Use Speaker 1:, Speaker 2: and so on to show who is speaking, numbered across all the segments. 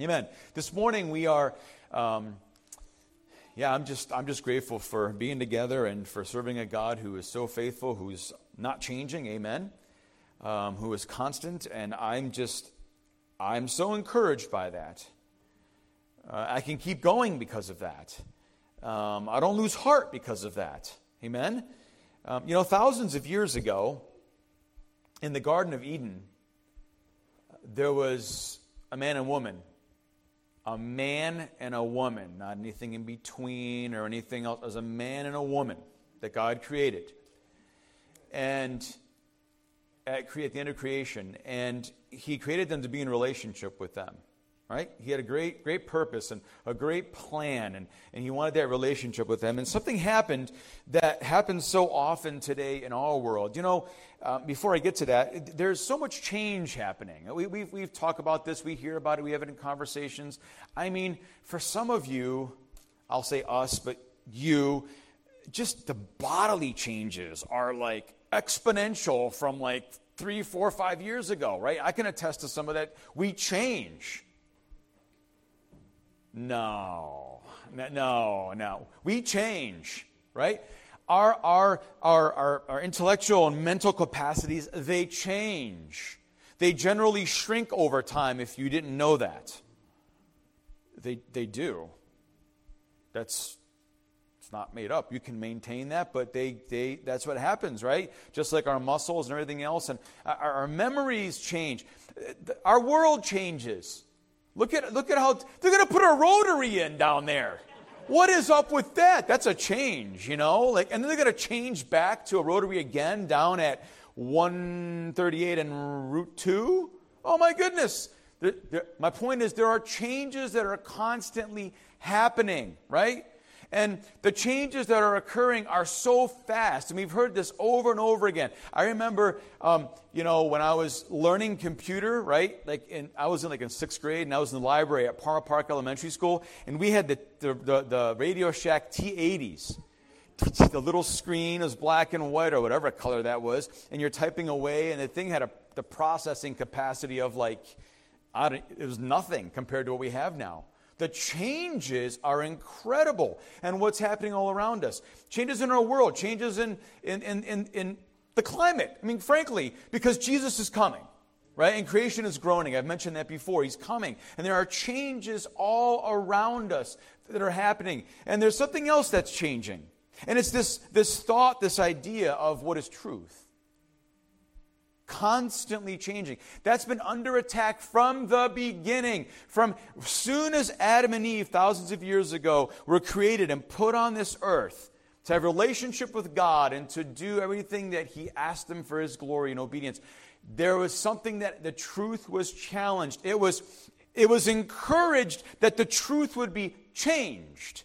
Speaker 1: Amen. This morning we are, um, yeah, I'm just, I'm just grateful for being together and for serving a God who is so faithful, who's not changing. Amen. Um, who is constant, and I'm just, I'm so encouraged by that. Uh, I can keep going because of that. Um, I don't lose heart because of that. Amen. Um, you know, thousands of years ago, in the Garden of Eden, there was a man and woman a man and a woman, not anything in between or anything else, as a man and a woman that God created. And at, at the end of creation, and He created them to be in relationship with them right? He had a great, great purpose and a great plan, and, and he wanted that relationship with them. And something happened that happens so often today in our world. You know, uh, before I get to that, there's so much change happening. We, we've, we've talked about this, we hear about it, we have it in conversations. I mean, for some of you, I'll say us, but you, just the bodily changes are like exponential from like three, four, five years ago, right? I can attest to some of that. We change. No, no, no. We change, right? Our, our, our, our, our intellectual and mental capacities, they change. They generally shrink over time if you didn't know that. They, they do. That's it's not made up. You can maintain that, but they, they, that's what happens, right? Just like our muscles and everything else. And our, our memories change. Uh, our world changes. Look at, look at how they're going to put a rotary in down there. What is up with that? That's a change, you know? Like, and then they're going to change back to a rotary again down at 138 and Route 2. Oh my goodness. My point is, there are changes that are constantly happening, right? And the changes that are occurring are so fast. And we've heard this over and over again. I remember, um, you know, when I was learning computer, right? Like, in, I was in like in sixth grade, and I was in the library at Parma Park Elementary School, and we had the, the, the, the Radio Shack T80s. The little screen was black and white or whatever color that was, and you're typing away, and the thing had a, the processing capacity of like, it was nothing compared to what we have now. The changes are incredible. And what's happening all around us? Changes in our world, changes in, in, in, in, in the climate. I mean, frankly, because Jesus is coming, right? And creation is groaning. I've mentioned that before. He's coming. And there are changes all around us that are happening. And there's something else that's changing. And it's this, this thought, this idea of what is truth constantly changing. That's been under attack from the beginning. From soon as Adam and Eve, thousands of years ago, were created and put on this earth to have relationship with God and to do everything that He asked them for His glory and obedience, there was something that the truth was challenged. It was, it was encouraged that the truth would be changed.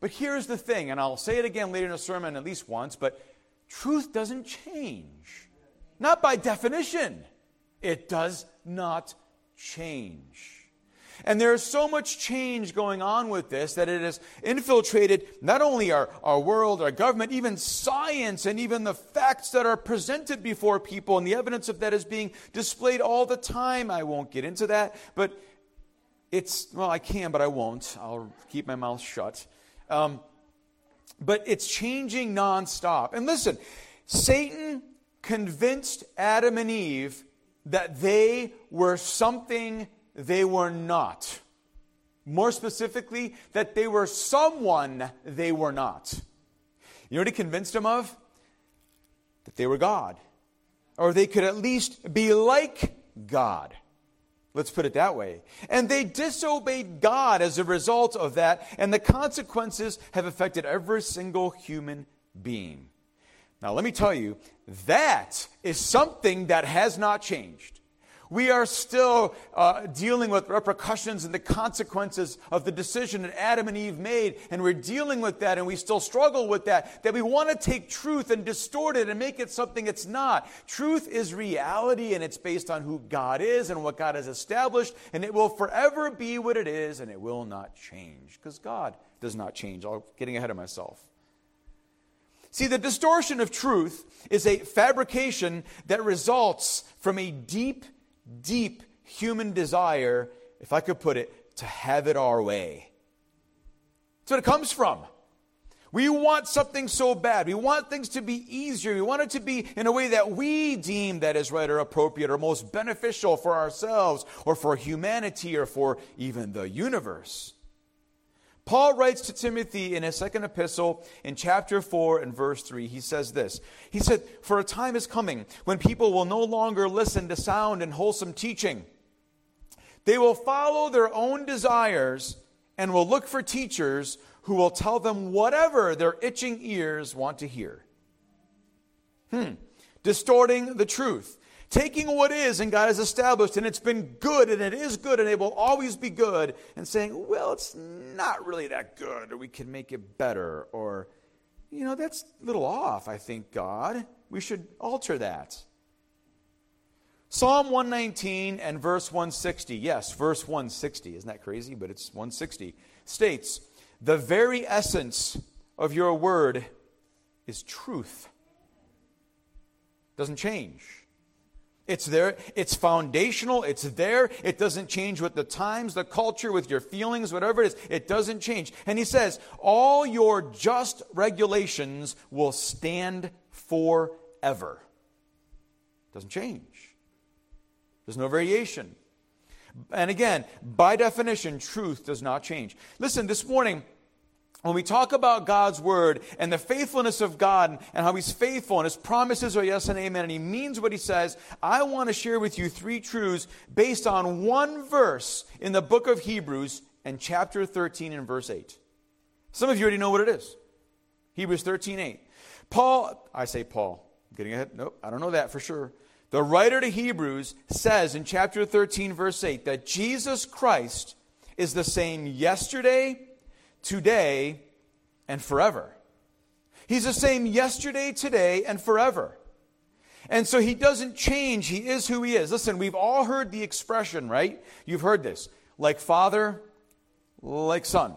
Speaker 1: But here's the thing, and I'll say it again later in the sermon at least once, but truth doesn't change. Not by definition. It does not change. And there is so much change going on with this that it has infiltrated not only our, our world, our government, even science, and even the facts that are presented before people, and the evidence of that is being displayed all the time. I won't get into that, but it's, well, I can, but I won't. I'll keep my mouth shut. Um, but it's changing nonstop. And listen, Satan convinced Adam and Eve that they were something they were not. More specifically, that they were someone they were not. You know what he convinced them of? That they were God. Or they could at least be like God. Let's put it that way. And they disobeyed God as a result of that, and the consequences have affected every single human being. Now, let me tell you, that is something that has not changed. We are still uh, dealing with repercussions and the consequences of the decision that Adam and Eve made, and we're dealing with that, and we still struggle with that. That we want to take truth and distort it and make it something it's not. Truth is reality, and it's based on who God is and what God has established, and it will forever be what it is, and it will not change because God does not change. I'm getting ahead of myself. See, the distortion of truth is a fabrication that results from a deep, deep human desire if I could put it, to have it our way. That's what it comes from. We want something so bad. We want things to be easier. We want it to be in a way that we deem that is right or appropriate or most beneficial for ourselves or for humanity or for even the universe. Paul writes to Timothy in his second epistle in chapter 4 and verse 3. He says this He said, For a time is coming when people will no longer listen to sound and wholesome teaching. They will follow their own desires and will look for teachers who will tell them whatever their itching ears want to hear. Hmm. Distorting the truth. Taking what is and God has established and it's been good and it is good and it will always be good and saying, well, it's not really that good or we can make it better or, you know, that's a little off, I think, God. We should alter that. Psalm 119 and verse 160, yes, verse 160, isn't that crazy? But it's 160, states, the very essence of your word is truth. Doesn't change. It's there, it's foundational, it's there. It doesn't change with the times, the culture, with your feelings, whatever it is. It doesn't change. And he says, all your just regulations will stand forever. Doesn't change. There's no variation. And again, by definition, truth does not change. Listen, this morning, when we talk about God's word and the faithfulness of God and how he's faithful and his promises are yes and amen and he means what he says, I want to share with you three truths based on one verse in the book of Hebrews and chapter 13 and verse 8. Some of you already know what it is. Hebrews 13, 8. Paul, I say Paul, I'm getting ahead. Nope, I don't know that for sure. The writer to Hebrews says in chapter 13, verse 8, that Jesus Christ is the same yesterday, today, and forever. He's the same yesterday, today, and forever. And so he doesn't change. He is who he is. Listen, we've all heard the expression, right? You've heard this. Like father, like son.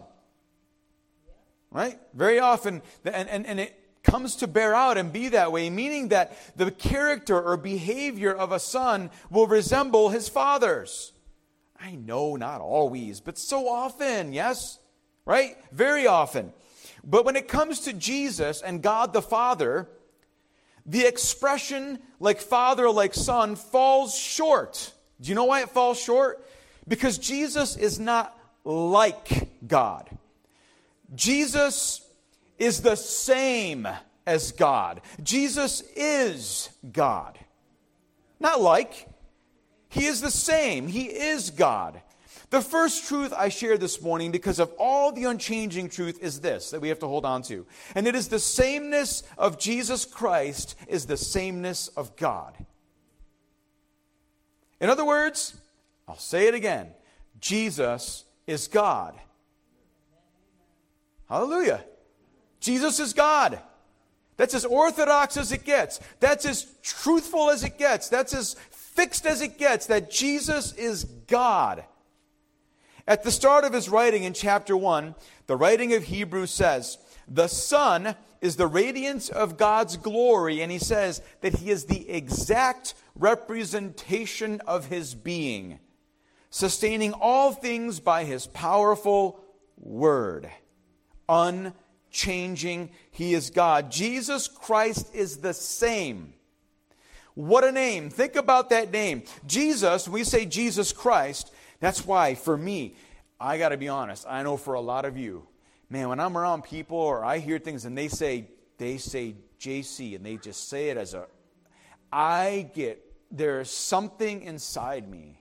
Speaker 1: Right? Very often, and, and, and it comes to bear out and be that way, meaning that the character or behavior of a son will resemble his father's. I know, not always, but so often, yes? Right? Very often. But when it comes to Jesus and God the Father, the expression like father, like son falls short. Do you know why it falls short? Because Jesus is not like God. Jesus is the same as God. Jesus is God. Not like. He is the same. He is God. The first truth I share this morning, because of all the unchanging truth, is this that we have to hold on to. And it is the sameness of Jesus Christ is the sameness of God. In other words, I'll say it again Jesus is God. Hallelujah. Jesus is God. That's as orthodox as it gets. That's as truthful as it gets. That's as fixed as it gets that Jesus is God. At the start of his writing in chapter 1, the writing of Hebrews says, The Son is the radiance of God's glory, and he says that he is the exact representation of his being, sustaining all things by his powerful word. Unchanging, he is God. Jesus Christ is the same. What a name. Think about that name. Jesus, we say Jesus Christ, that's why, for me, I got to be honest. I know for a lot of you, man, when I'm around people or I hear things and they say, they say JC and they just say it as a, I get, there's something inside me.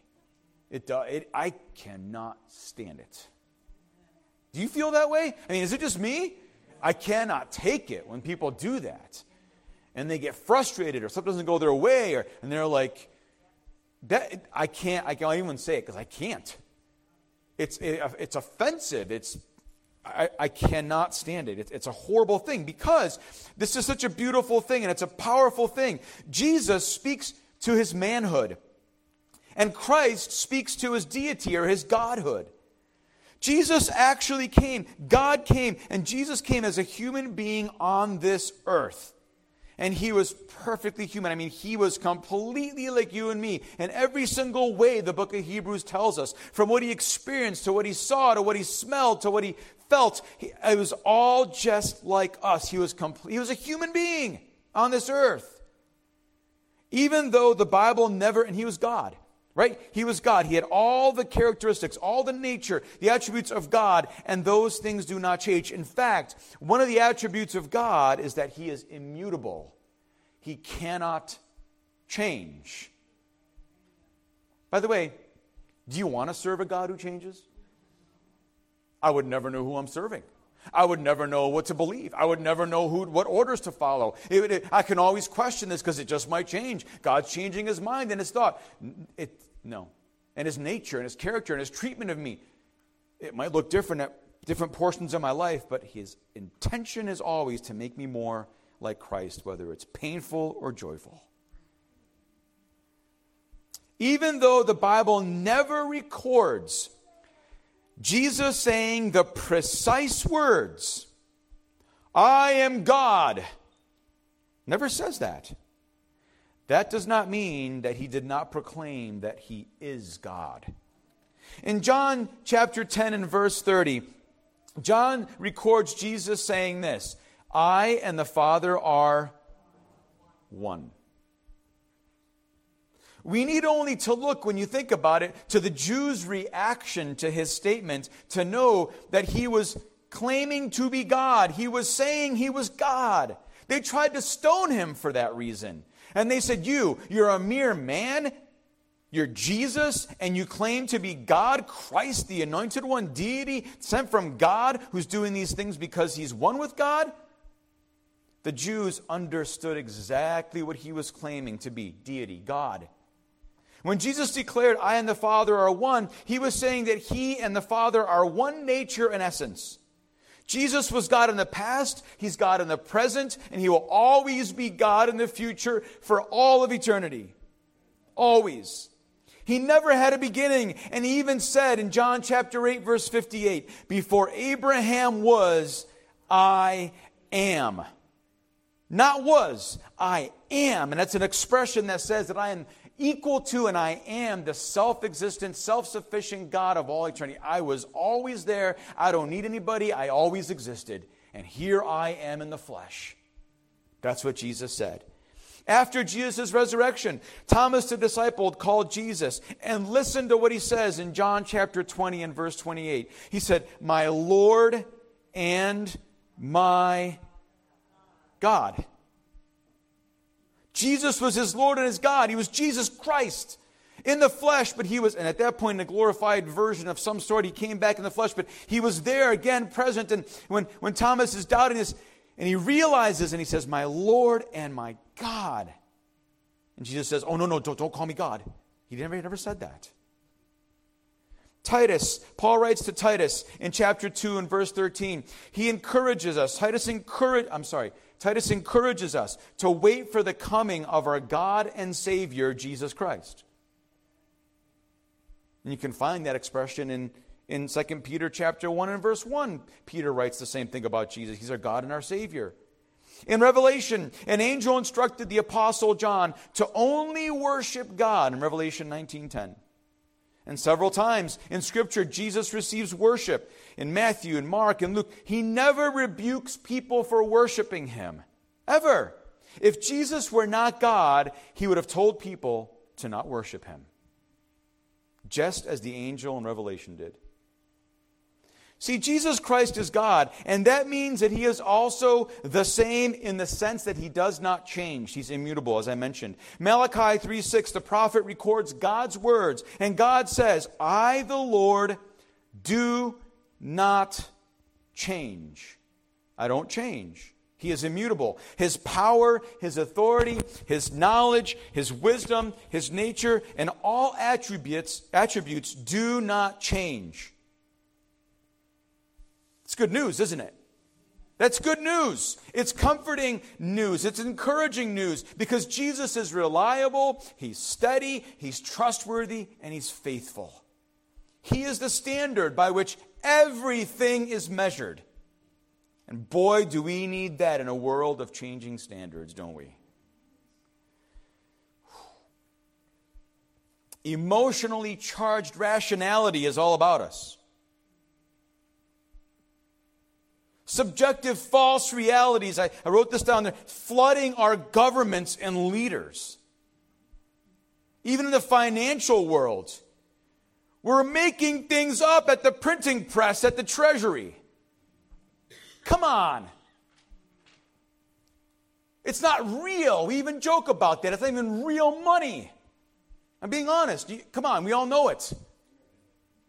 Speaker 1: It, it, I cannot stand it. Do you feel that way? I mean, is it just me? I cannot take it when people do that. And they get frustrated or something doesn't go their way or, and they're like, that, I can't, I can't even say it because I can't. It's, it, it's offensive. It's, I, I cannot stand it. It's, it's a horrible thing because this is such a beautiful thing and it's a powerful thing. Jesus speaks to his manhood, and Christ speaks to his deity or his godhood. Jesus actually came, God came, and Jesus came as a human being on this earth. And he was perfectly human. I mean, he was completely like you and me. In every single way, the book of Hebrews tells us from what he experienced to what he saw to what he smelled to what he felt. He, it was all just like us. He was, complete, he was a human being on this earth. Even though the Bible never, and he was God, right? He was God. He had all the characteristics, all the nature, the attributes of God, and those things do not change. In fact, one of the attributes of God is that he is immutable, he cannot change. By the way, do you want to serve a God who changes? I would never know who I'm serving. I would never know what to believe. I would never know who, what orders to follow. It, it, I can always question this because it just might change. God's changing his mind and his thought. It, no. And his nature and his character and his treatment of me. It might look different at different portions of my life, but his intention is always to make me more like Christ, whether it's painful or joyful. Even though the Bible never records Jesus saying the precise words, I am God, never says that. That does not mean that he did not proclaim that he is God. In John chapter 10 and verse 30, John records Jesus saying this I and the Father are one. We need only to look, when you think about it, to the Jews' reaction to his statement to know that he was claiming to be God. He was saying he was God. They tried to stone him for that reason. And they said, You, you're a mere man. You're Jesus, and you claim to be God, Christ, the anointed one, deity, sent from God, who's doing these things because he's one with God? The Jews understood exactly what he was claiming to be deity, God. When Jesus declared, I and the Father are one, he was saying that he and the Father are one nature and essence. Jesus was God in the past, he's God in the present, and he will always be God in the future for all of eternity. Always. He never had a beginning, and he even said in John chapter 8, verse 58, Before Abraham was, I am. Not was, I am. And that's an expression that says that I am equal to and I am the self existent, self sufficient God of all eternity. I was always there. I don't need anybody. I always existed. And here I am in the flesh. That's what Jesus said. After Jesus' resurrection, Thomas the disciple called Jesus and listened to what he says in John chapter 20 and verse 28. He said, My Lord and my God. Jesus was his Lord and his God. He was Jesus Christ in the flesh, but he was, and at that point, in a glorified version of some sort, he came back in the flesh, but he was there again, present. And when, when Thomas is doubting this, and he realizes and he says, My Lord and my God. And Jesus says, Oh, no, no, don't, don't call me God. He never, never said that. Titus, Paul writes to Titus in chapter 2 and verse 13. He encourages us. Titus encourage, I'm sorry, Titus encourages us to wait for the coming of our God and Savior, Jesus Christ. And you can find that expression in, in 2 Peter chapter 1 and verse 1. Peter writes the same thing about Jesus. He's our God and our Savior. In Revelation, an angel instructed the apostle John to only worship God in Revelation 19:10. And several times in Scripture, Jesus receives worship. In Matthew and Mark and Luke, he never rebukes people for worshiping him. Ever. If Jesus were not God, he would have told people to not worship him. Just as the angel in Revelation did. See, Jesus Christ is God, and that means that He is also the same in the sense that He does not change. He's immutable, as I mentioned. Malachi 3 6, the prophet records God's words, and God says, I, the Lord, do not change. I don't change. He is immutable. His power, His authority, His knowledge, His wisdom, His nature, and all attributes, attributes do not change. Good news, isn't it? That's good news. It's comforting news. It's encouraging news because Jesus is reliable, He's steady, He's trustworthy, and He's faithful. He is the standard by which everything is measured. And boy, do we need that in a world of changing standards, don't we? Emotionally charged rationality is all about us. Subjective false realities, I, I wrote this down there, flooding our governments and leaders. Even in the financial world, we're making things up at the printing press, at the treasury. Come on. It's not real. We even joke about that. It's not even real money. I'm being honest. Come on, we all know it.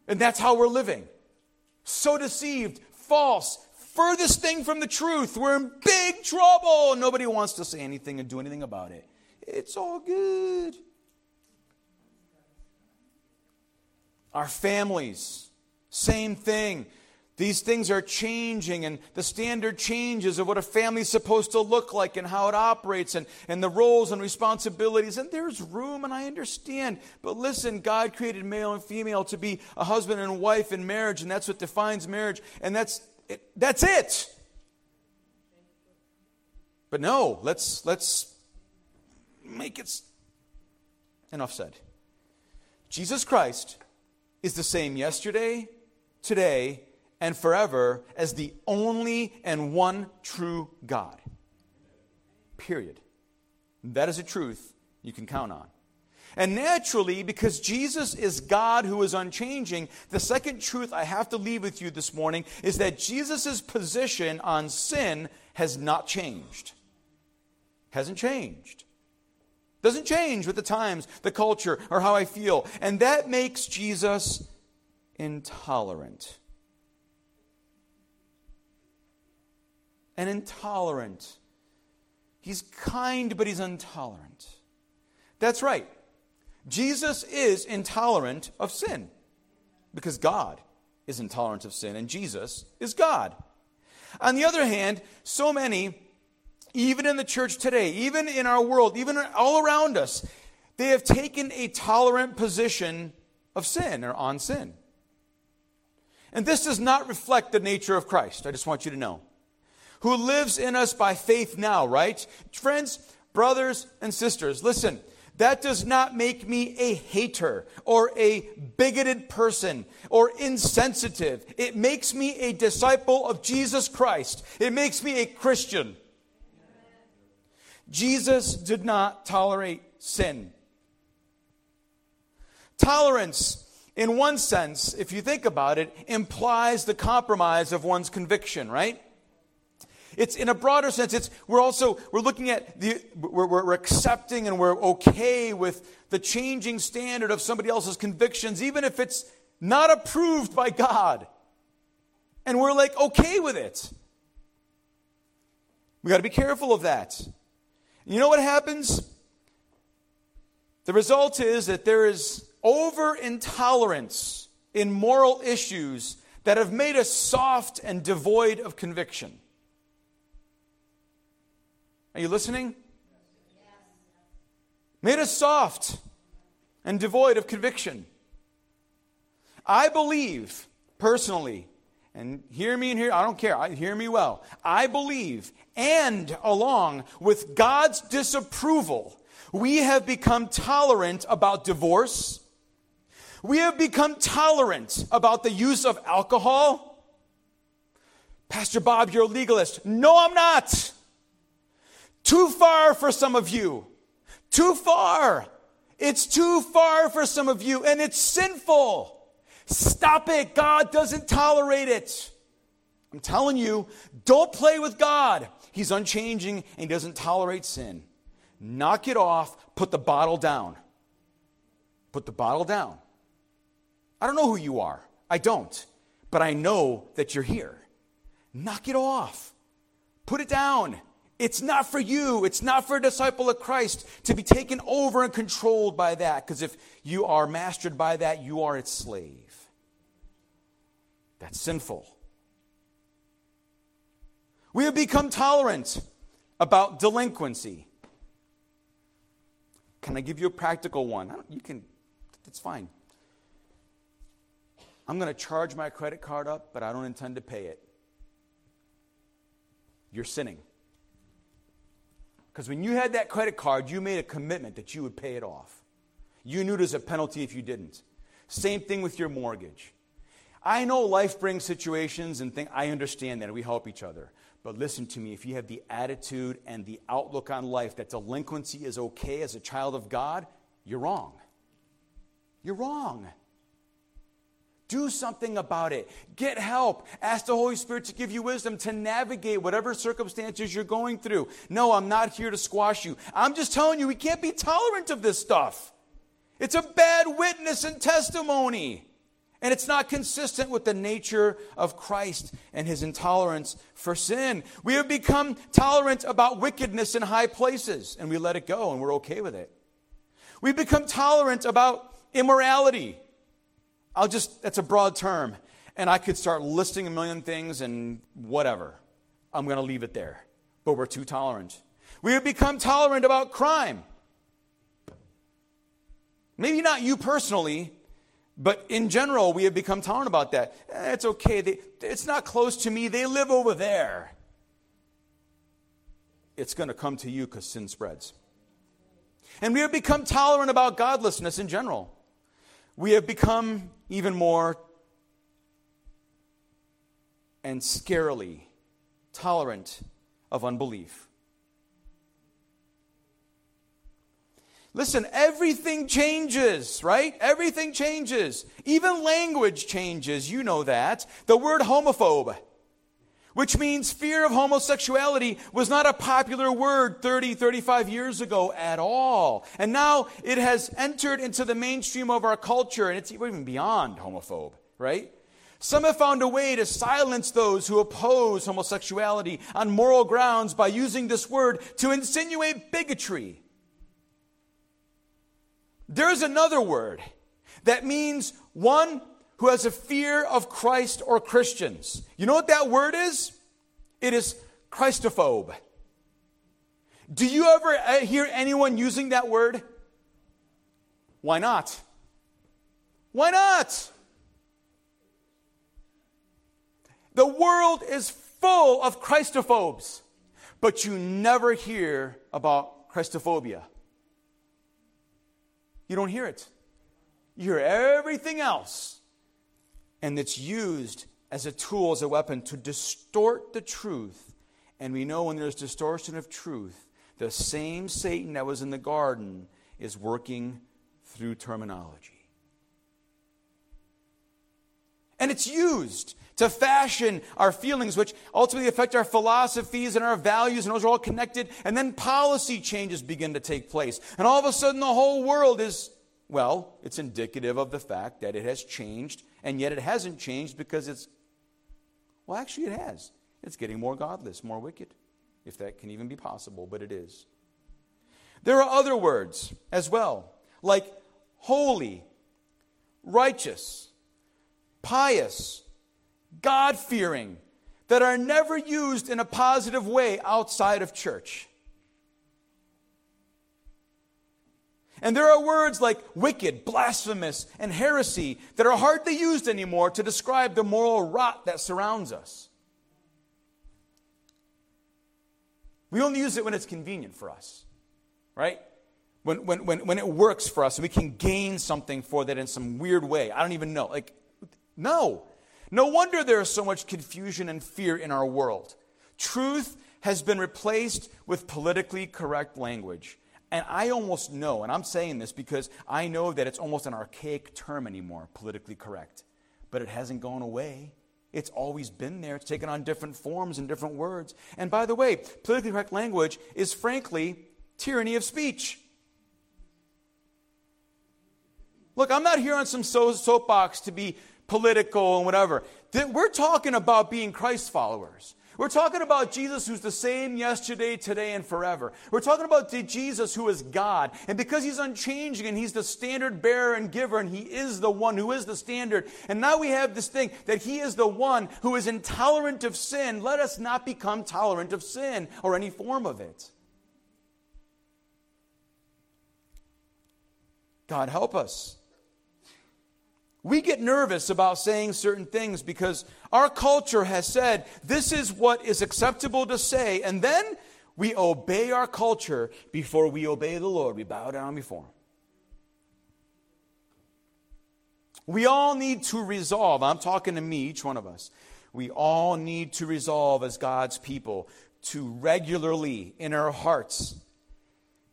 Speaker 1: And that's how we're living. So deceived, false, furthest thing from the truth. We're in big trouble. Nobody wants to say anything and do anything about it. It's all good. Our families, same thing. These things are changing, and the standard changes of what a family is supposed to look like and how it operates, and, and the roles and responsibilities. And there's room, and I understand. But listen, God created male and female to be a husband and wife in marriage, and that's what defines marriage, and that's it. That's it. But no, let's let's make it enough said. Jesus Christ is the same yesterday, today, and forever as the only and one true God. Period. That is a truth you can count on. And naturally, because Jesus is God who is unchanging, the second truth I have to leave with you this morning is that Jesus' position on sin has not changed. Hasn't changed. Doesn't change with the times, the culture, or how I feel. And that makes Jesus intolerant. and intolerant. He's kind, but he's intolerant. That's right. Jesus is intolerant of sin because God is intolerant of sin and Jesus is God. On the other hand, so many, even in the church today, even in our world, even all around us, they have taken a tolerant position of sin or on sin. And this does not reflect the nature of Christ. I just want you to know who lives in us by faith now, right? Friends, brothers, and sisters, listen. That does not make me a hater or a bigoted person or insensitive. It makes me a disciple of Jesus Christ. It makes me a Christian. Jesus did not tolerate sin. Tolerance, in one sense, if you think about it, implies the compromise of one's conviction, right? It's in a broader sense, it's, we're also, we're looking at the, we're, we're accepting and we're okay with the changing standard of somebody else's convictions, even if it's not approved by God. And we're like okay with it. We got to be careful of that. You know what happens? The result is that there is over intolerance in moral issues that have made us soft and devoid of conviction. Are you listening? Made us soft and devoid of conviction. I believe, personally, and hear me and hear, I don't care, I, hear me well. I believe, and along with God's disapproval, we have become tolerant about divorce. We have become tolerant about the use of alcohol. Pastor Bob, you're a legalist. No, I'm not. Too far for some of you. Too far. It's too far for some of you, and it's sinful. Stop it. God doesn't tolerate it. I'm telling you, don't play with God. He's unchanging and he doesn't tolerate sin. Knock it off. Put the bottle down. Put the bottle down. I don't know who you are. I don't. But I know that you're here. Knock it off. Put it down. It's not for you. It's not for a disciple of Christ to be taken over and controlled by that, because if you are mastered by that, you are its slave. That's sinful. We have become tolerant about delinquency. Can I give you a practical one? You can, it's fine. I'm going to charge my credit card up, but I don't intend to pay it. you're sinning. Because when you had that credit card, you made a commitment that you would pay it off. You knew there's a penalty if you didn't. Same thing with your mortgage. I know life brings situations and things, I understand that, we help each other. But listen to me, if you have the attitude and the outlook on life that delinquency is okay as a child of God, you're wrong. You're wrong. Do something about it. Get help. Ask the Holy Spirit to give you wisdom to navigate whatever circumstances you're going through. No, I'm not here to squash you. I'm just telling you, we can't be tolerant of this stuff. It's a bad witness and testimony. And it's not consistent with the nature of Christ and his intolerance for sin. We have become tolerant about wickedness in high places, and we let it go, and we're okay with it. We've become tolerant about immorality. I'll just, that's a broad term. And I could start listing a million things and whatever. I'm going to leave it there. But we're too tolerant. We have become tolerant about crime. Maybe not you personally, but in general, we have become tolerant about that. Eh, it's okay. They, it's not close to me. They live over there. It's going to come to you because sin spreads. And we have become tolerant about godlessness in general. We have become even more and scarily tolerant of unbelief. Listen, everything changes, right? Everything changes. Even language changes. You know that. The word homophobe, which means fear of homosexuality, was not a popular word 30, 35 years ago at all. And now it has entered into the mainstream of our culture, and it's even beyond homophobe, right? Some have found a way to silence those who oppose homosexuality on moral grounds by using this word to insinuate bigotry there's another word that means one who has a fear of Christ or Christians. You know what that word is? It is Christophobe. Do you ever uh, hear anyone using that word? Why not? Why not? The world is full of Christophobes, but you never hear about Christophobia. You don't hear it. You hear everything else. And it's used as a tool, as a weapon to distort the truth. And we know when there's distortion of truth, the same Satan that was in the garden is working through terminology. And it's used to fashion our feelings, which ultimately affect our philosophies and our values, and those are all connected. And then policy changes begin to take place. And all of a sudden, the whole world is, well, it's indicative of the fact that it has changed, and yet it hasn't changed because it's, well, actually, it has. It's getting more godless, more wicked, if that can even be possible, but it is. There are other words as well, like holy, righteous, pious, God fearing, that are never used in a positive way outside of church. And there are words like wicked, blasphemous, and heresy that are hardly used anymore to describe the moral rot that surrounds us. We only use it when it's convenient for us, right? When, when, when, when it works for us we can gain something for that in some weird way. I don't even know. Like, no. No wonder there is so much confusion and fear in our world. Truth has been replaced with politically correct language. And I almost know, and I'm saying this because I know that it's almost an archaic term anymore, politically correct. But it hasn't gone away. It's always been there. It's taken on different forms and different words. And by the way, politically correct language is frankly tyranny of speech. Look, I'm not here on some soapbox to be political and whatever. We're talking about being Christ followers. We're talking about Jesus who's the same yesterday, today, and forever. We're talking about Jesus who is God. And because he's unchanging and he's the standard bearer and giver, and he is the one who is the standard. And now we have this thing that he is the one who is intolerant of sin. Let us not become tolerant of sin or any form of it. God help us. We get nervous about saying certain things because our culture has said this is what is acceptable to say, and then we obey our culture before we obey the Lord. We bow down before Him. We all need to resolve. I'm talking to me, each one of us. We all need to resolve as God's people to regularly, in our hearts,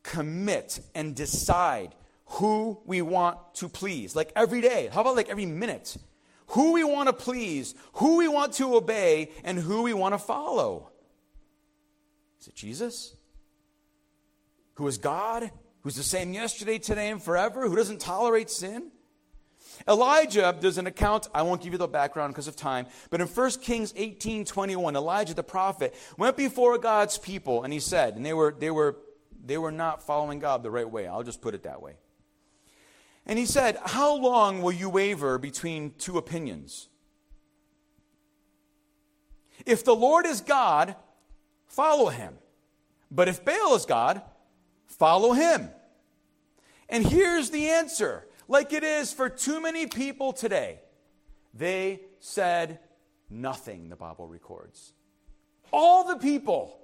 Speaker 1: commit and decide who we want to please. Like every day. How about like every minute? Who we want to please, who we want to obey, and who we want to follow. Is it Jesus? Who is God? Who's the same yesterday, today, and forever? Who doesn't tolerate sin? Elijah, does an account, I won't give you the background because of time, but in 1 Kings 18 21, Elijah the prophet went before God's people and he said, and they were, they were, they were not following God the right way. I'll just put it that way. And he said, How long will you waver between two opinions? If the Lord is God, follow him. But if Baal is God, follow him. And here's the answer like it is for too many people today. They said nothing, the Bible records. All the people,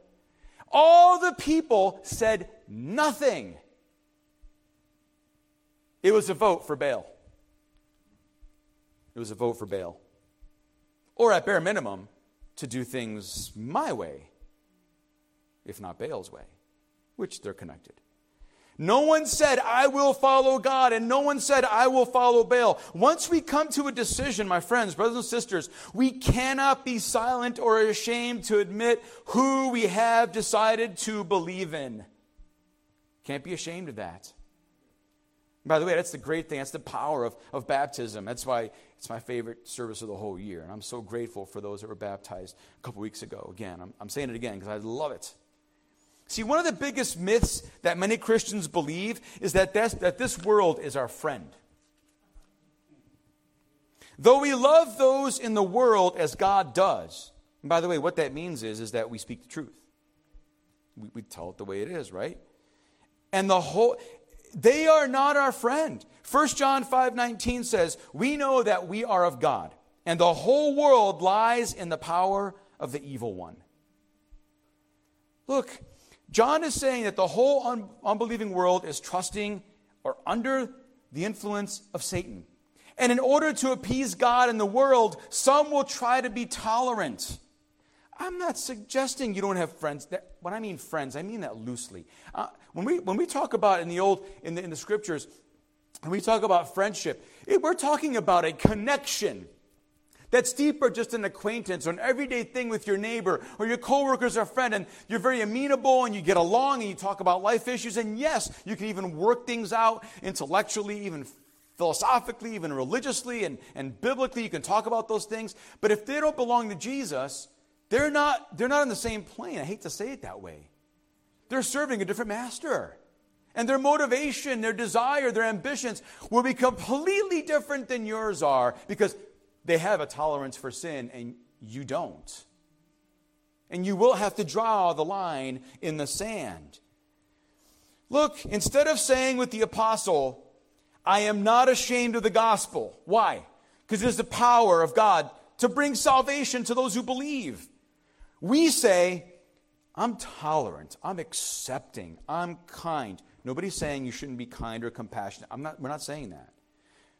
Speaker 1: all the people said nothing. It was a vote for Baal. It was a vote for Baal. Or at bare minimum, to do things my way, if not Baal's way, which they're connected. No one said, I will follow God, and no one said, I will follow Baal. Once we come to a decision, my friends, brothers and sisters, we cannot be silent or ashamed to admit who we have decided to believe in. Can't be ashamed of that. By the way, that's the great thing. That's the power of, of baptism. That's why it's my favorite service of the whole year. And I'm so grateful for those that were baptized a couple weeks ago. Again, I'm, I'm saying it again because I love it. See, one of the biggest myths that many Christians believe is that, that this world is our friend. Though we love those in the world as God does, and by the way, what that means is, is that we speak the truth. We, we tell it the way it is, right? And the whole, they are not our friend. 1 John 5 19 says, We know that we are of God, and the whole world lies in the power of the evil one. Look, John is saying that the whole un- unbelieving world is trusting or under the influence of Satan. And in order to appease God and the world, some will try to be tolerant. I'm not suggesting you don't have friends. That, when I mean friends, I mean that loosely. Uh, when, we, when we talk about in the old, in the, in the scriptures, when we talk about friendship, it, we're talking about a connection that's deeper just an acquaintance or an everyday thing with your neighbor or your coworkers or friend, and you're very amenable and you get along and you talk about life issues. And yes, you can even work things out intellectually, even philosophically, even religiously and, and biblically. You can talk about those things. But if they don't belong to Jesus, they're not, they're not on the same plane. I hate to say it that way. They're serving a different master. And their motivation, their desire, their ambitions will be completely different than yours are because they have a tolerance for sin and you don't. And you will have to draw the line in the sand. Look, instead of saying with the apostle, I am not ashamed of the gospel. Why? Because it is the power of God to bring salvation to those who believe. We say, I'm tolerant, I'm accepting, I'm kind. Nobody's saying you shouldn't be kind or compassionate. I'm not, we're not saying that.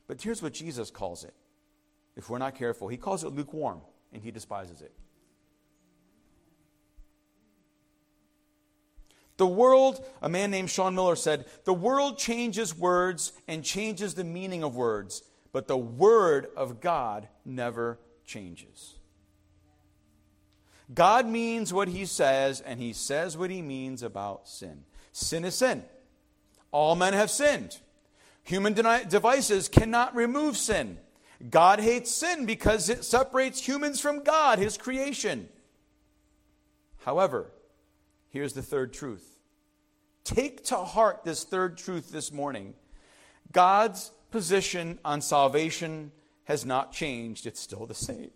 Speaker 1: But here's what Jesus calls it if we're not careful. He calls it lukewarm, and he despises it. The world, a man named Sean Miller said, the world changes words and changes the meaning of words, but the word of God never changes. God means what he says, and he says what he means about sin. Sin is sin. All men have sinned. Human devices cannot remove sin. God hates sin because it separates humans from God, his creation. However, here's the third truth. Take to heart this third truth this morning. God's position on salvation has not changed, it's still the same.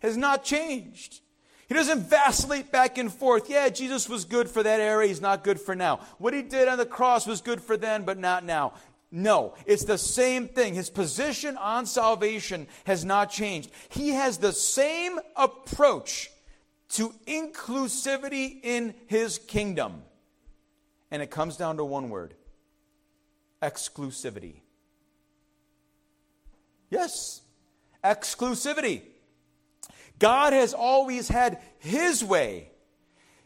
Speaker 1: Has not changed. He doesn't vacillate back and forth. Yeah, Jesus was good for that area, he's not good for now. What he did on the cross was good for then, but not now. No, it's the same thing. His position on salvation has not changed. He has the same approach to inclusivity in his kingdom. And it comes down to one word exclusivity. Yes, exclusivity. God has always had his way.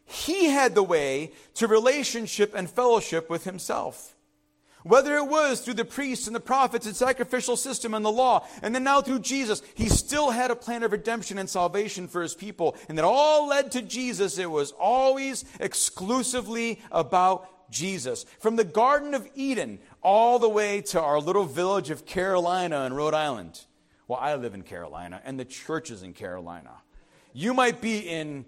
Speaker 1: He had the way to relationship and fellowship with himself. Whether it was through the priests and the prophets and sacrificial system and the law, and then now through Jesus, he still had a plan of redemption and salvation for his people. And that all led to Jesus. It was always exclusively about Jesus. From the Garden of Eden all the way to our little village of Carolina in Rhode Island. Well, I live in Carolina, and the church is in Carolina. You might be in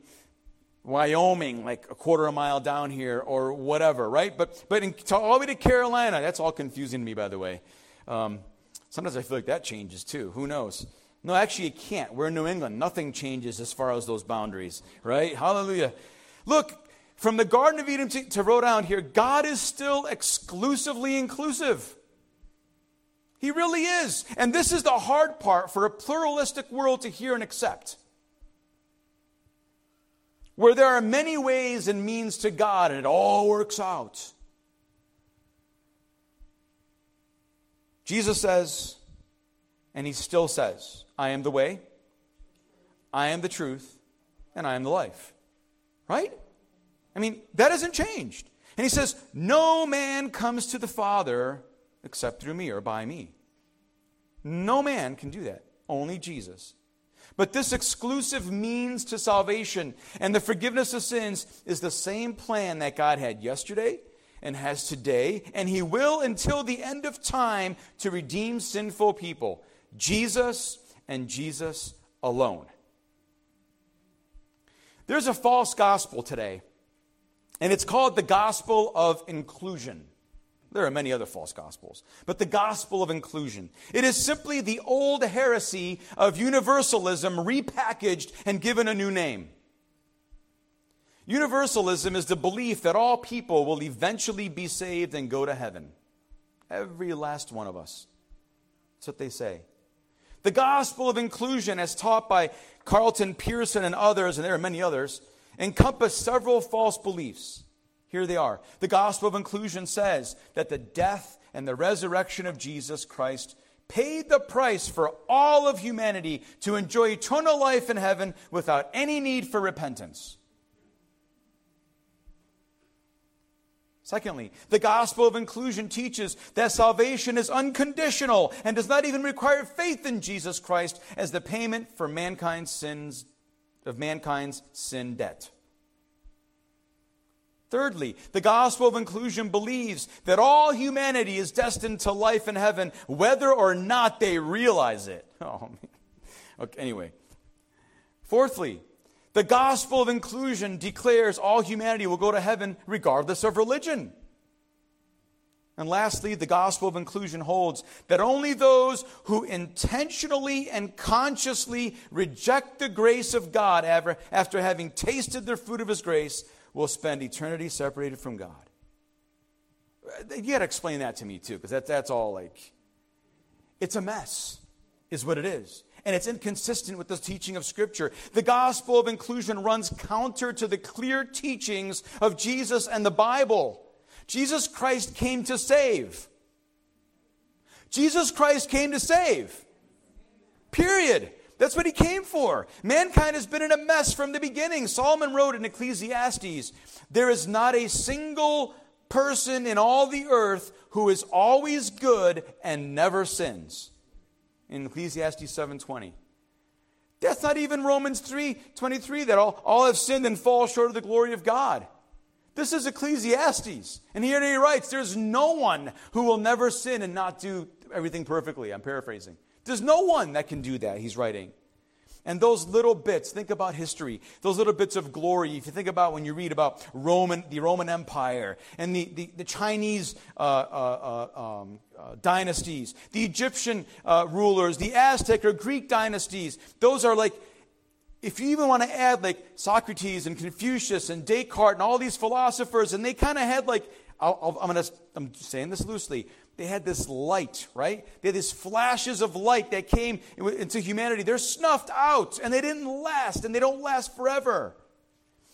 Speaker 1: Wyoming, like a quarter of a mile down here, or whatever, right? But, but in, to, all the way to Carolina, that's all confusing to me, by the way. Um, sometimes I feel like that changes too. Who knows? No, actually, it can't. We're in New England. Nothing changes as far as those boundaries, right? Hallelujah. Look, from the Garden of Eden to, to Rhode Island here, God is still exclusively inclusive. He really is. And this is the hard part for a pluralistic world to hear and accept where there are many ways and means to God and it all works out. Jesus says, and he still says, I am the way, I am the truth, and I am the life. Right? I mean, that hasn't changed. And he says, No man comes to the Father except through me or by me. No man can do that, only Jesus. But this exclusive means to salvation and the forgiveness of sins is the same plan that God had yesterday and has today, and He will until the end of time to redeem sinful people. Jesus and Jesus alone. There's a false gospel today, and it's called the gospel of inclusion. There are many other false gospels. But the gospel of inclusion. It is simply the old heresy of universalism repackaged and given a new name. Universalism is the belief that all people will eventually be saved and go to heaven. Every last one of us. That's what they say. The gospel of inclusion, as taught by Carlton Pearson and others, and there are many others, encompass several false beliefs. Here they are. The gospel of inclusion says that the death and the resurrection of Jesus Christ paid the price for all of humanity to enjoy eternal life in heaven without any need for repentance. Secondly, the gospel of inclusion teaches that salvation is unconditional and does not even require faith in Jesus Christ as the payment for mankind's sins of mankind's sin debt. Thirdly, the gospel of inclusion believes that all humanity is destined to life in heaven, whether or not they realize it. Oh, man. Okay, anyway. Fourthly, the gospel of inclusion declares all humanity will go to heaven regardless of religion. And lastly, the gospel of inclusion holds that only those who intentionally and consciously reject the grace of God after having tasted the fruit of his grace will spend eternity separated from God. Uh, you got to explain that to me too, because that, that's all like, it's a mess, is what it is. And it's inconsistent with the teaching of Scripture. The gospel of inclusion runs counter to the clear teachings of Jesus and the Bible. Jesus Christ came to save. Jesus Christ came to save. Period. That's what he came for. Mankind has been in a mess from the beginning. Solomon wrote in Ecclesiastes there is not a single person in all the earth who is always good and never sins. In Ecclesiastes 7:20. That's not even Romans 3:23 that all, all have sinned and fall short of the glory of God. This is Ecclesiastes. And here he writes, there's no one who will never sin and not do everything perfectly. I'm paraphrasing. There's no one that can do that, he's writing. And those little bits, think about history, those little bits of glory. If you think about when you read about Roman, the Roman Empire and the, the, the Chinese uh, uh, uh, um, uh, dynasties, the Egyptian uh, rulers, the Aztec or Greek dynasties, those are like, if you even want to add like Socrates and Confucius and Descartes and all these philosophers, and they kind of had like, i am going to, I'm saying this loosely, they had this light, right? They had these flashes of light that came into humanity. They're snuffed out and they didn't last and they don't last forever.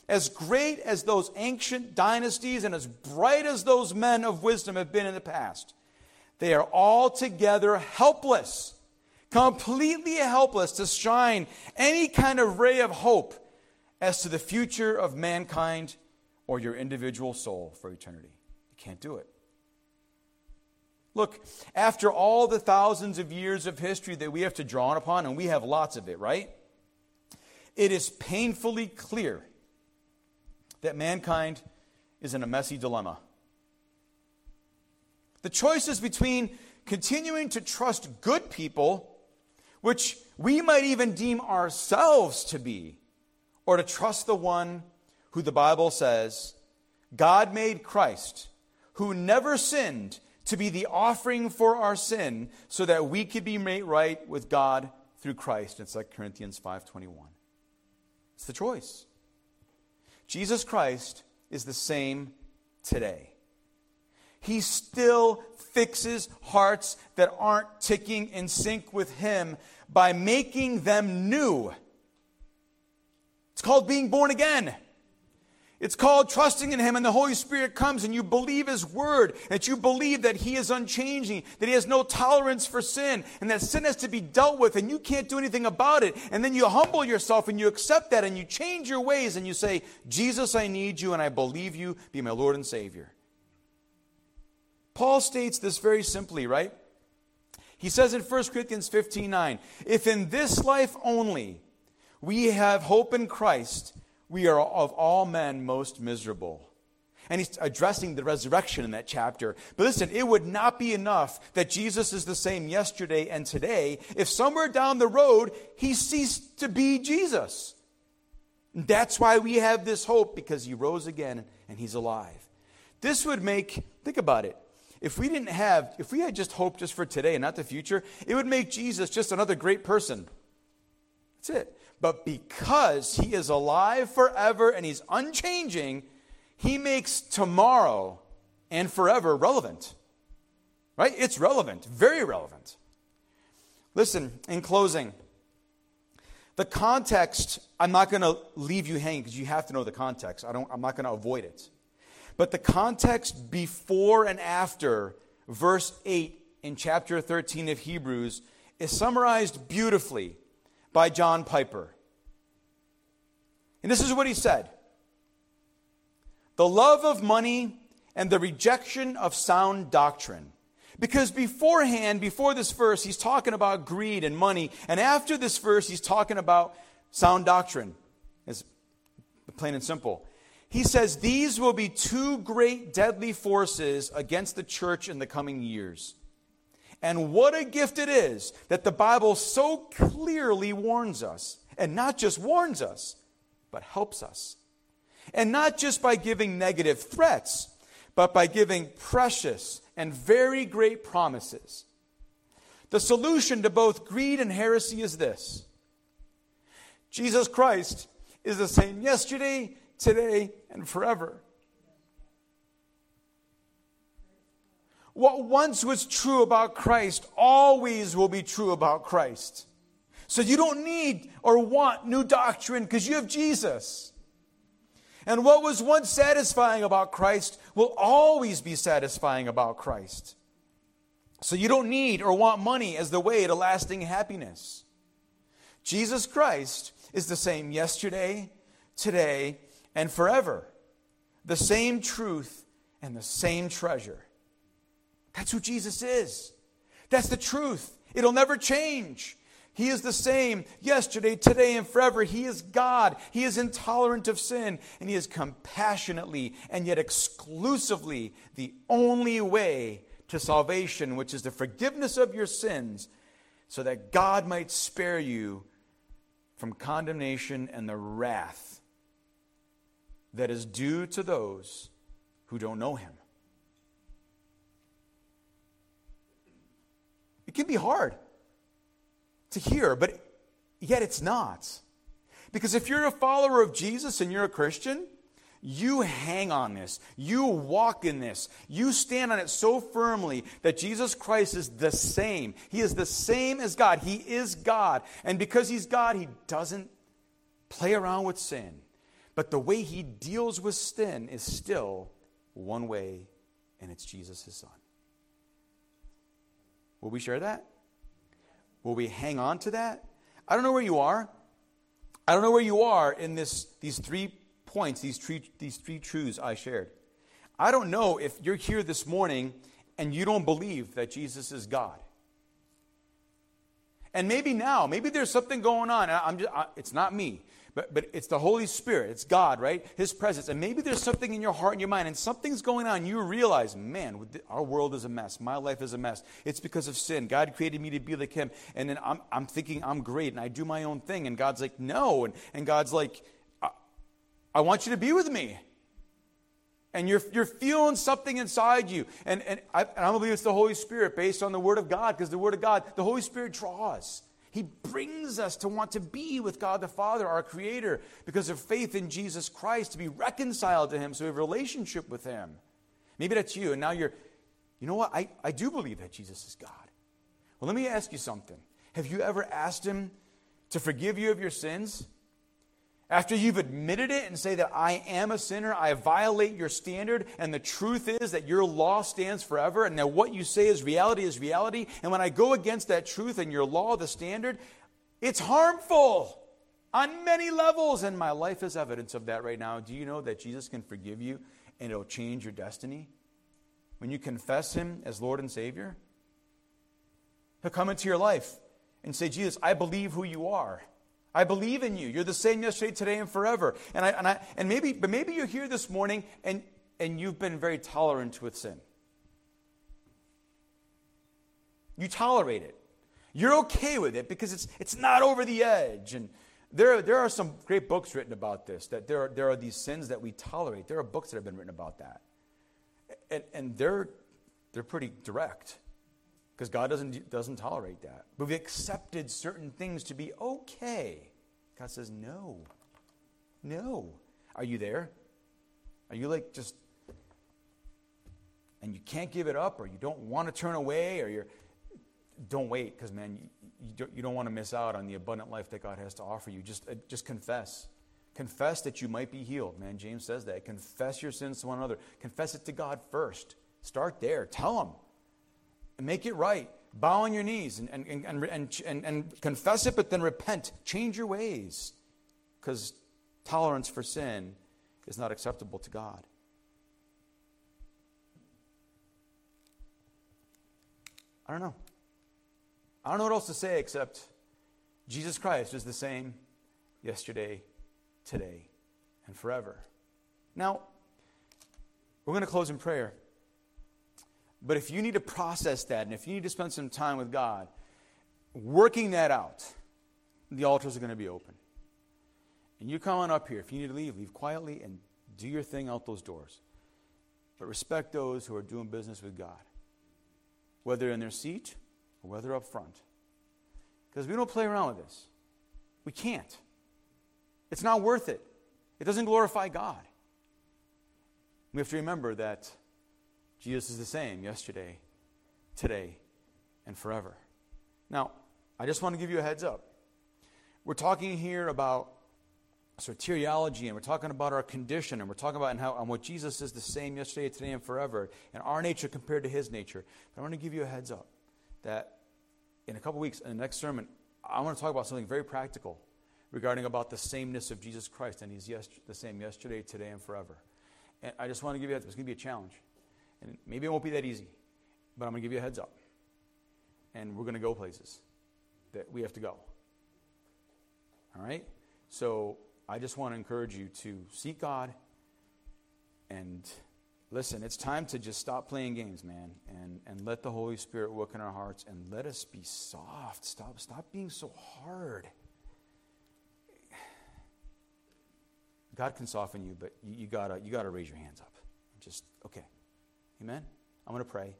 Speaker 1: As great as those ancient dynasties and as bright as those men of wisdom have been in the past, they are altogether helpless, completely helpless to shine any kind of ray of hope as to the future of mankind or your individual soul for eternity. You can't do it. Look, after all the thousands of years of history that we have to draw upon, and we have lots of it, right? It is painfully clear that mankind is in a messy dilemma. The choices between continuing to trust good people, which we might even deem ourselves to be, or to trust the one who the Bible says God made Christ, who never sinned, to be the offering for our sin so that we could be made right with God through Christ in 2 Corinthians 5:21. It's the choice. Jesus Christ is the same today. He still fixes hearts that aren't ticking in sync with Him by making them new. It's called being born again. It's called trusting in Him, and the Holy Spirit comes and you believe His Word, that you believe that He is unchanging, that He has no tolerance for sin, and that sin has to be dealt with, and you can't do anything about it. And then you humble yourself and you accept that and you change your ways and you say, Jesus, I need you and I believe you, be my Lord and Savior. Paul states this very simply, right? He says in 1 Corinthians 15 9, if in this life only we have hope in Christ, we are of all men most miserable. And he's addressing the resurrection in that chapter. But listen, it would not be enough that Jesus is the same yesterday and today if somewhere down the road he ceased to be Jesus. That's why we have this hope because he rose again and he's alive. This would make, think about it. If we didn't have, if we had just hope just for today and not the future, it would make Jesus just another great person. That's it. But because he is alive forever and he's unchanging, he makes tomorrow and forever relevant. Right? It's relevant, very relevant. Listen, in closing, the context, I'm not going to leave you hanging because you have to know the context. I don't, I'm not going to avoid it. But the context before and after verse 8 in chapter 13 of Hebrews is summarized beautifully by John Piper. And this is what he said The love of money and the rejection of sound doctrine. Because beforehand, before this verse, he's talking about greed and money. And after this verse, he's talking about sound doctrine. It's plain and simple. He says these will be two great deadly forces against the church in the coming years. And what a gift it is that the Bible so clearly warns us, and not just warns us, but helps us. And not just by giving negative threats, but by giving precious and very great promises. The solution to both greed and heresy is this Jesus Christ is the same yesterday, today, and forever. What once was true about Christ always will be true about Christ. So you don't need or want new doctrine because you have Jesus. And what was once satisfying about Christ will always be satisfying about Christ. So you don't need or want money as the way to lasting happiness. Jesus Christ is the same yesterday, today, and forever. The same truth and the same treasure. That's who Jesus is. That's the truth. It'll never change. He is the same yesterday, today, and forever. He is God. He is intolerant of sin, and He is compassionately and yet exclusively the only way to salvation, which is the forgiveness of your sins, so that God might spare you from condemnation and the wrath that is due to those who don't know Him. It can be hard to hear, but yet it's not. Because if you're a follower of Jesus and you're a Christian, You hang on this. You walk in this. You stand on it so firmly that Jesus Christ is the same. He is the same as God. He is God. And because He's God, He doesn't play around with sin. But the way He deals with sin is still one way, and it's Jesus, His Son. Will we share that? Will we hang on to that? I don't know where you are. I don't know where you are in this, these three points, these three, these three truths I shared. I don't know if you're here this morning and you don't believe that Jesus is God. And maybe now, maybe there's something going on. I'm just, I, it's not me. But, but it's the Holy Spirit. It's God, right? His presence. And maybe there's something in your heart and your mind, and something's going on. You realize, man, our world is a mess. My life is a mess. It's because of sin. God created me to be like Him. And then I'm, I'm thinking I'm great, and I do my own thing. And God's like, no. And, and God's like, I, I want you to be with me. And you're, you're feeling something inside you. And, and, I, and I believe it's the Holy Spirit based on the Word of God, because the Word of God, the Holy Spirit draws. He brings us to want to be with God the Father, our Creator, because of faith in Jesus Christ, to be reconciled to Him, so we have a relationship with Him. Maybe that's you, and now you're, you know what? I, I do believe that Jesus is God. Well, let me ask you something. Have you ever asked Him to forgive you of your sins? After you've admitted it and say that I am a sinner, I violate your standard, and the truth is that your law stands forever, and that what you say is reality is reality. And when I go against that truth and your law, the standard, it's harmful on many levels, and my life is evidence of that right now. Do you know that Jesus can forgive you and it'll change your destiny? When you confess Him as Lord and Savior, He'll come into your life and say, Jesus, I believe who you are. I believe in you. You're the same yesterday, today, and forever. And I, and I and maybe, but maybe you're here this morning and and you've been very tolerant with sin. You tolerate it. You're okay with it because it's it's not over the edge. And there, there are some great books written about this, that there are, there are these sins that we tolerate. There are books that have been written about that. And, and they're, they're pretty direct because God doesn't, doesn't tolerate that. But we've accepted certain things to be okay. God says, no. No. Are you there? Are you like just, and you can't give it up, or you don't want to turn away, or you're, don't wait, because man, you, you, don't, you don't want to miss out on the abundant life that God has to offer you. Just, uh, just confess. Confess that you might be healed. Man, James says that. Confess your sins to one another. Confess it to God first. Start there. Tell Him make it right. Bow on your knees and, and, and, and, and, and confess it, but then repent. Change your ways. Because tolerance for sin is not acceptable to God. I don't know. I don't know what else to say except Jesus Christ is the same yesterday, today, and forever. Now, we're going to close in prayer. But if you need to process that and if you need to spend some time with God working that out, the altars are going to be open. And you come on up here. If you need to leave, leave quietly and do your thing out those doors. But respect those who are doing business with God, whether in their seat or whether up front. Because we don't play around with this. We can't. It's not worth it. It doesn't glorify God. We have to remember that Jesus is the same yesterday, today, and forever. Now, I just want to give you a heads up. We're talking here about soteriology, and we're talking about our condition, and we're talking about how and what Jesus is the same yesterday, today, and forever, and our nature compared to his nature. But I want to give you a heads up that in a couple weeks, in the next sermon, I want to talk about something very practical regarding about the sameness of Jesus Christ, and he's yes, the same yesterday, today, and forever. And I just want to give you that. It's going to be a challenge. And maybe it won't be that easy, but I'm going to give you a heads up. And we're going to go places that we have to go. All right? So I just want to encourage you to seek God and listen, it's time to just stop playing games, man, and, and let the Holy Spirit work in our hearts and let us be soft. Stop, stop being so hard. God can soften you, but you, you, gotta you gotta raise your hands up. Just okay. Amen? I'm going to pray.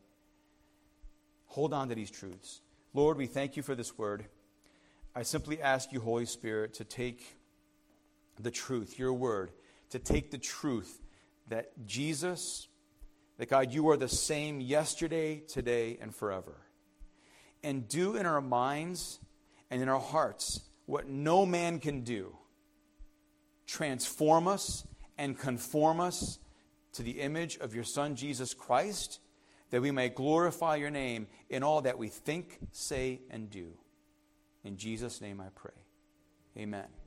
Speaker 1: Hold on to these truths. Lord, we thank you for this word. I simply ask you, Holy Spirit, to take the truth, your word, to take the truth that Jesus, that God, you are the same yesterday, today, and forever. And do in our minds and in our hearts what no man can do transform us and conform us to the image of your Son, Jesus Christ, that we may glorify your name in all that we think, say, and do. In Jesus' name I pray. Amen.